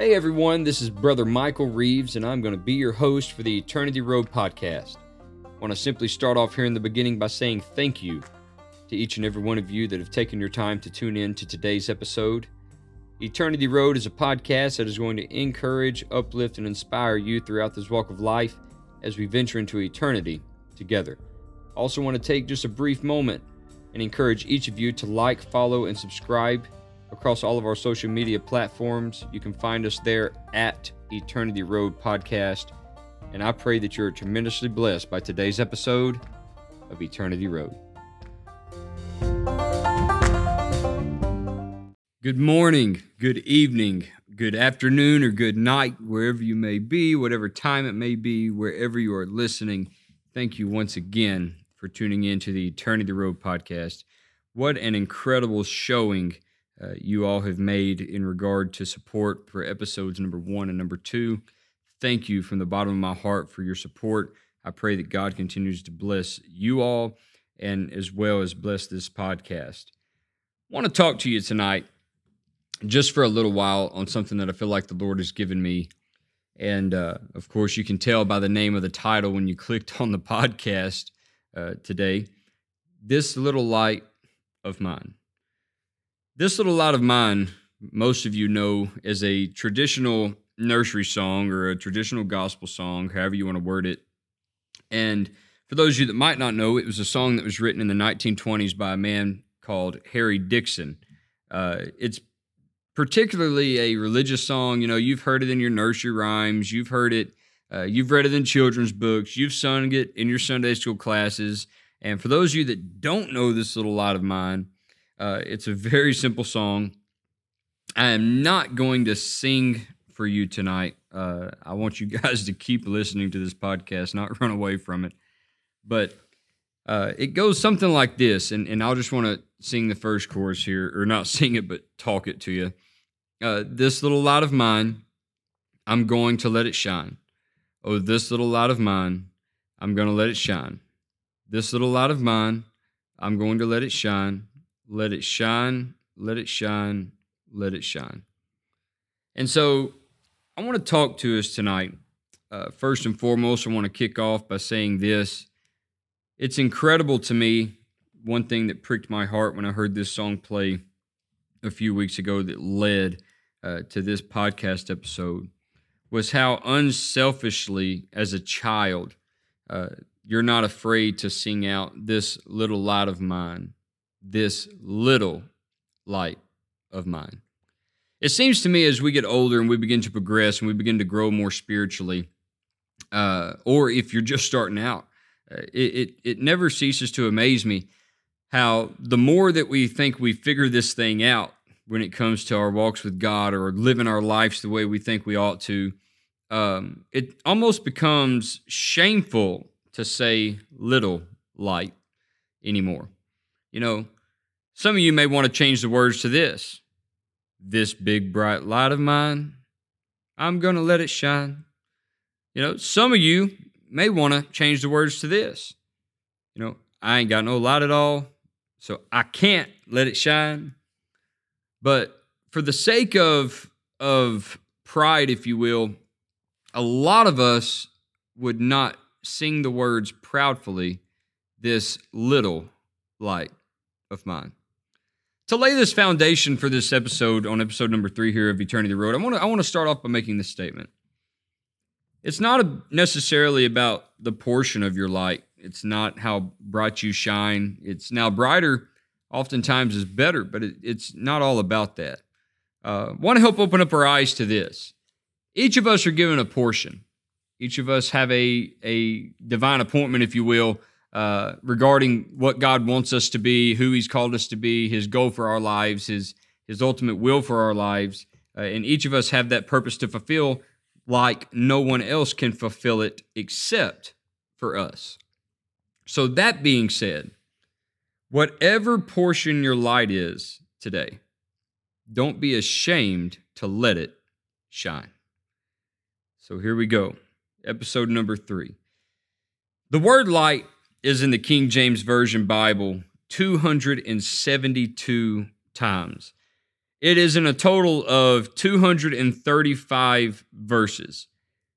Hey everyone, this is Brother Mykul Reeves, and I'm going to be your host for the Eternity Road podcast. I want to simply start off here in the beginning by saying thank you to each and every one of you that have taken your time to tune in to today's episode. Eternity Road is a podcast that is going to encourage, uplift, and inspire you throughout this walk of life as we venture into eternity together. I also want to take just a brief moment and encourage each of you to like, follow, and subscribe across all of our social media platforms. You can find us there at Eternity Road Podcast. And I pray that you're tremendously blessed by today's episode of Eternity Road. Good morning, good evening, good afternoon, or good night, wherever you may be, whatever time it may be, wherever you are listening. Thank you once again for tuning in to the Eternity Road podcast. What an incredible showing uh, you all have made in regard to support for episodes number one and number two. Thank you from the bottom of my heart for your support. I pray that God continues to bless you all and as well as bless this podcast. I want to talk to you tonight just for a little while on something that I feel like the Lord has given me. And uh, of course, you can tell by the name of the title when you clicked on the podcast uh, today This Little Light of Mine. This little light of mine, most of you know is a traditional nursery song or a traditional gospel song, however you want to word it. And for those of you that might not know, it was a song that was written in the 1920s by a man called Harry Dixon. Uh, it's particularly a religious song. You know, you've heard it in your nursery rhymes, you've heard it, uh, you've read it in children's books, you've sung it in your Sunday school classes. And for those of you that don't know this little light of mine, uh, it's a very simple song. I am not going to sing for you tonight. Uh, I want you guys to keep listening to this podcast, not run away from it. But uh, it goes something like this, and, and I'll just want to sing the first chorus here, or not sing it, but talk it to you. Uh, this little light of mine, I'm going to let it shine. Oh, this little light of mine, I'm going to let it shine. This little light of mine, I'm going to let it shine. Let it shine, let it shine, let it shine. And so I want to talk to us tonight. Uh, first and foremost, I want to kick off by saying this. It's incredible to me. One thing that pricked my heart when I heard this song play a few weeks ago that led uh, to this podcast episode was how unselfishly, as a child, uh, you're not afraid to sing out this little light of mine this little light of mine. It seems to me as we get older and we begin to progress and we begin to grow more spiritually, uh, or if you're just starting out, uh, it, it, it never ceases to amaze me how the more that we think we figure this thing out when it comes to our walks with God or living our lives the way we think we ought to, um, it almost becomes shameful to say little light anymore. You know, some of you may want to change the words to this This big bright light of mine, I'm going to let it shine. You know, some of you may want to change the words to this. You know, I ain't got no light at all, so I can't let it shine. But for the sake of of pride, if you will, a lot of us would not sing the words proudly, this little light of mine to lay this foundation for this episode on episode number three here of Eternity the Road, I want to I want to start off by making this statement. It's not a, necessarily about the portion of your light. It's not how bright you shine. It's now brighter. Oftentimes is better, but it, it's not all about that. Uh, want to help open up our eyes to this. Each of us are given a portion. Each of us have a a divine appointment, if you will, uh, regarding what God wants us to be, who He's called us to be, His goal for our lives, His His ultimate will for our lives, uh, and each of us have that purpose to fulfill, like no one else can fulfill it except for us. So that being said, whatever portion your light is today, don't be ashamed to let it shine. So here we go, episode number three. The word light is in the King James Version Bible 272 times. It is in a total of 235 verses.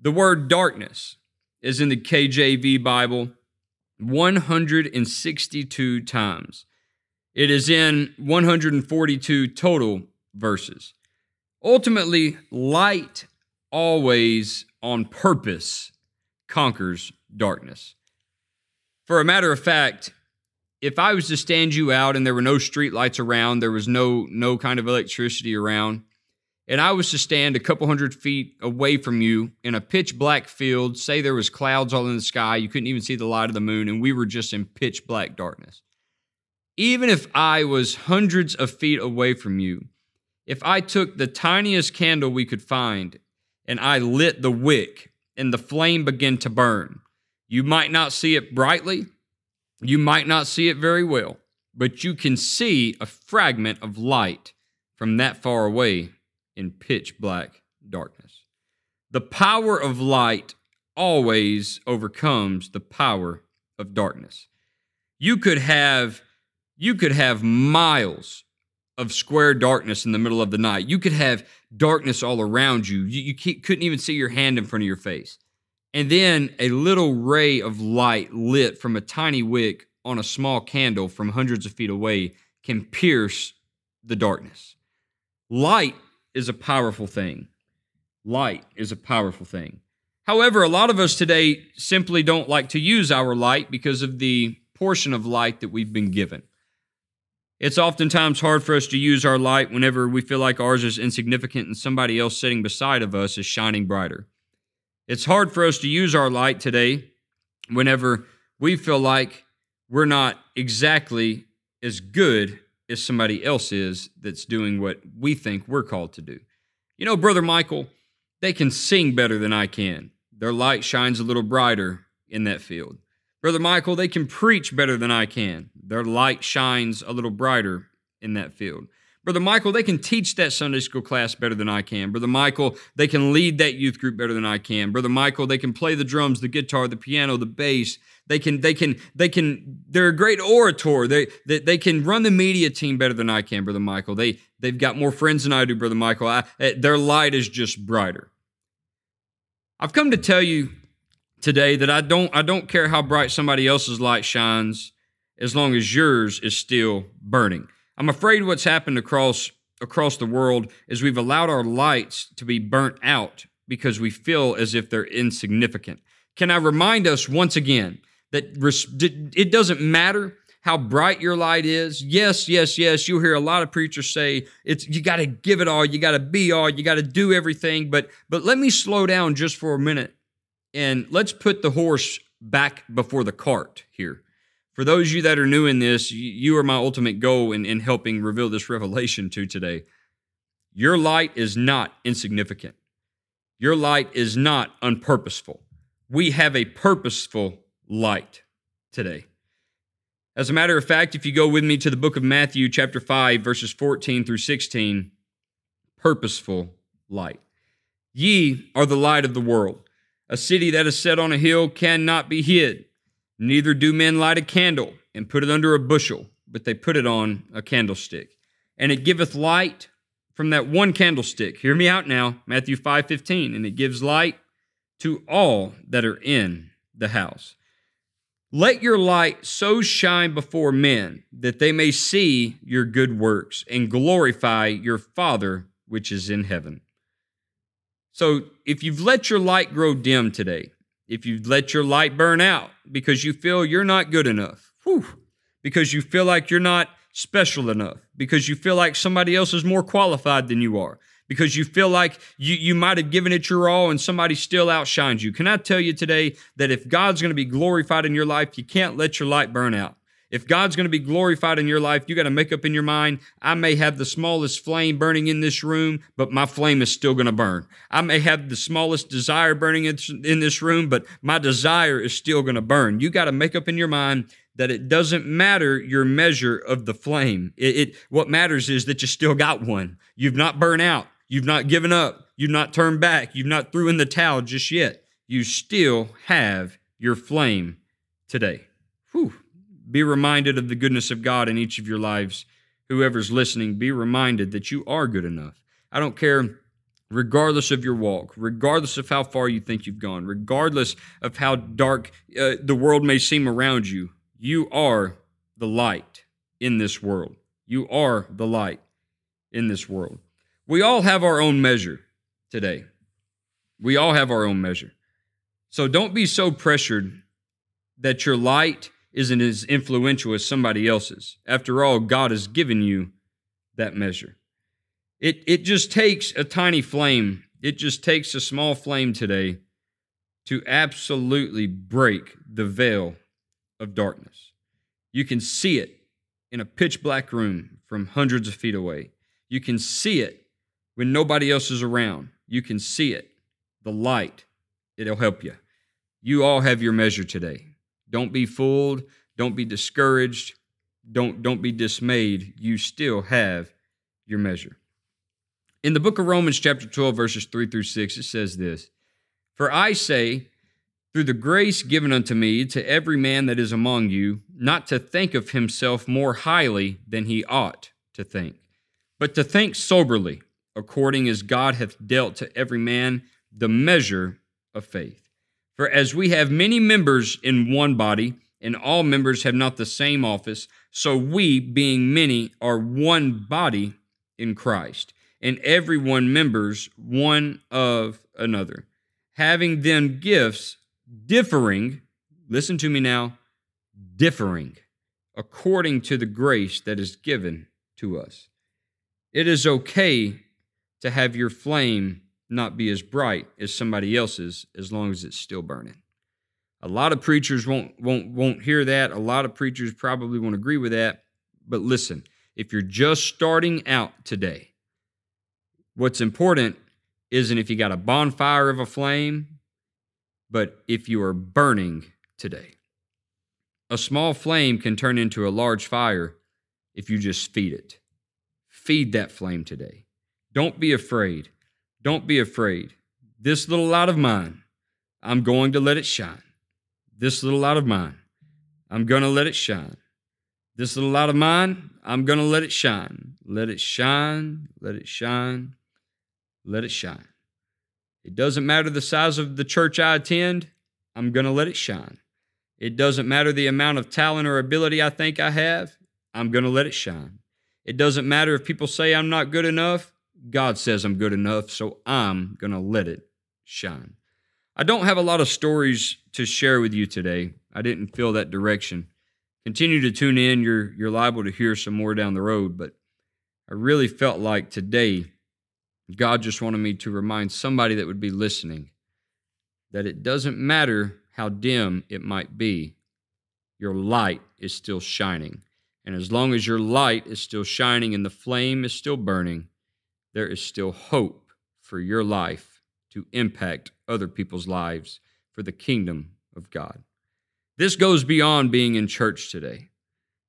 The word darkness is in the KJV Bible 162 times. It is in 142 total verses. Ultimately, light always on purpose conquers darkness. For a matter of fact, if I was to stand you out and there were no street lights around, there was no no kind of electricity around, and I was to stand a couple hundred feet away from you in a pitch black field, say there was clouds all in the sky, you couldn't even see the light of the moon, and we were just in pitch black darkness. Even if I was hundreds of feet away from you, if I took the tiniest candle we could find and I lit the wick and the flame began to burn, you might not see it brightly, you might not see it very well, but you can see a fragment of light from that far away in pitch black darkness. The power of light always overcomes the power of darkness. You could have you could have miles of square darkness in the middle of the night. You could have darkness all around you. You, you couldn't even see your hand in front of your face. And then a little ray of light lit from a tiny wick on a small candle from hundreds of feet away can pierce the darkness. Light is a powerful thing. Light is a powerful thing. However, a lot of us today simply don't like to use our light because of the portion of light that we've been given. It's oftentimes hard for us to use our light whenever we feel like ours is insignificant and somebody else sitting beside of us is shining brighter. It's hard for us to use our light today whenever we feel like we're not exactly as good as somebody else is that's doing what we think we're called to do. You know, Brother Mykul, they can sing better than I can. Their light shines a little brighter in that field. Brother Mykul, they can preach better than I can. Their light shines a little brighter in that field. Brother Mykul, they can teach that Sunday school class better than I can. Brother Mykul, they can lead that youth group better than I can. Brother Mykul, they can play the drums, the guitar, the piano, the bass. They can, they can, they can, they're a great orator. They, they, they can run the media team better than I can, Brother Mykul. They, they've got more friends than I do, Brother Mykul. I, eh, their light is just brighter. I've come to tell you today that I don't, I don't care how bright somebody else's light shines as long as yours is still burning. I'm afraid what's happened across across the world is we've allowed our lights to be burnt out because we feel as if they're insignificant. Can I remind us once again that it doesn't matter how bright your light is. Yes, yes, yes. You'll hear a lot of preachers say it's you got to give it all, you got to be all, you got to do everything. But but let me slow down just for a minute and let's put the horse back before the cart here. For those of you that are new in this, you are my ultimate goal in, in helping reveal this revelation to today. Your light is not insignificant. Your light is not unpurposeful. We have a purposeful light today. As a matter of fact, if you go with me to the book of Matthew, chapter 5, verses 14 through 16, purposeful light. Ye are the light of the world. A city that is set on a hill cannot be hid. Neither do men light a candle and put it under a bushel, but they put it on a candlestick. And it giveth light from that one candlestick. Hear me out now, Matthew 5 15. And it gives light to all that are in the house. Let your light so shine before men that they may see your good works and glorify your Father which is in heaven. So, if you've let your light grow dim today, if you let your light burn out because you feel you're not good enough, whew, because you feel like you're not special enough, because you feel like somebody else is more qualified than you are, because you feel like you, you might have given it your all and somebody still outshines you. Can I tell you today that if God's going to be glorified in your life, you can't let your light burn out. If God's going to be glorified in your life, you got to make up in your mind, I may have the smallest flame burning in this room, but my flame is still going to burn. I may have the smallest desire burning in this room, but my desire is still going to burn. You got to make up in your mind that it doesn't matter your measure of the flame. It, it, what matters is that you still got one. You've not burned out. You've not given up. You've not turned back. You've not threw in the towel just yet. You still have your flame today. Whew be reminded of the goodness of God in each of your lives whoever's listening, be reminded that you are good enough. I don't care regardless of your walk, regardless of how far you think you've gone, regardless of how dark uh, the world may seem around you, you are the light in this world. You are the light in this world. We all have our own measure today. We all have our own measure. So don't be so pressured that your light isn't as influential as somebody else's. After all, God has given you that measure. It, it just takes a tiny flame, it just takes a small flame today to absolutely break the veil of darkness. You can see it in a pitch black room from hundreds of feet away. You can see it when nobody else is around. You can see it. The light, it'll help you. You all have your measure today. Don't be fooled. Don't be discouraged. Don't, don't be dismayed. You still have your measure. In the book of Romans, chapter 12, verses 3 through 6, it says this For I say, through the grace given unto me, to every man that is among you, not to think of himself more highly than he ought to think, but to think soberly, according as God hath dealt to every man the measure of faith. For as we have many members in one body, and all members have not the same office, so we, being many, are one body in Christ and every one members one of another, having then gifts differing, listen to me now, differing according to the grace that is given to us. It is okay to have your flame not be as bright as somebody else's as long as it's still burning. A lot of preachers won't won't won't hear that. A lot of preachers probably won't agree with that. But listen, if you're just starting out today, What's important isn't if you got a bonfire of a flame, but if you are burning today. A small flame can turn into a large fire if you just feed it. Feed that flame today. Don't be afraid. Don't be afraid. This little light of mine, I'm going to let it shine. This little light of mine, I'm going to let it shine. This little light of mine, I'm going to let it shine. Let it shine. Let it shine let it shine. It doesn't matter the size of the church I attend, I'm going to let it shine. It doesn't matter the amount of talent or ability I think I have, I'm going to let it shine. It doesn't matter if people say I'm not good enough, God says I'm good enough, so I'm going to let it shine. I don't have a lot of stories to share with you today. I didn't feel that direction. Continue to tune in. You're, you're liable to hear some more down the road, but I really felt like today God just wanted me to remind somebody that would be listening that it doesn't matter how dim it might be, your light is still shining. And as long as your light is still shining and the flame is still burning, there is still hope for your life to impact other people's lives for the kingdom of God. This goes beyond being in church today.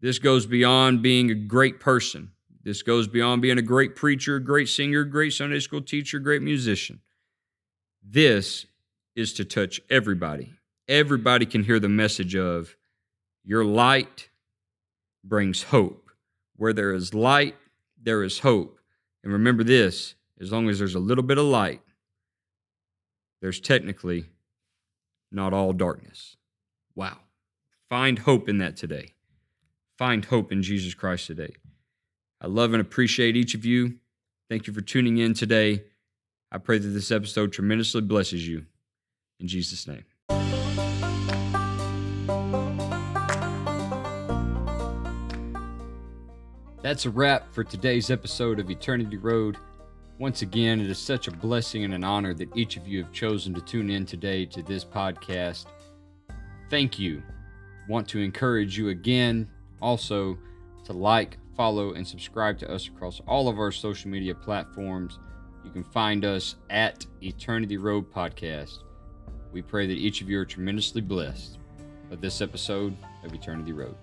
This goes beyond being a great person. This goes beyond being a great preacher, great singer, great Sunday school teacher, great musician. This is to touch everybody. Everybody can hear the message of your light brings hope. Where there is light, there is hope. And remember this as long as there's a little bit of light, there's technically not all darkness. Wow. Find hope in that today. Find hope in Jesus Christ today. I love and appreciate each of you. Thank you for tuning in today. I pray that this episode tremendously blesses you. In Jesus' name. That's a wrap for today's episode of Eternity Road. Once again, it is such a blessing and an honor that each of you have chosen to tune in today to this podcast. Thank you. Want to encourage you again also to like, follow, and subscribe to us across all of our social media platforms. You can find us at Eternity Road Podcast. We pray that each of you are tremendously blessed by this episode of Eternity Road.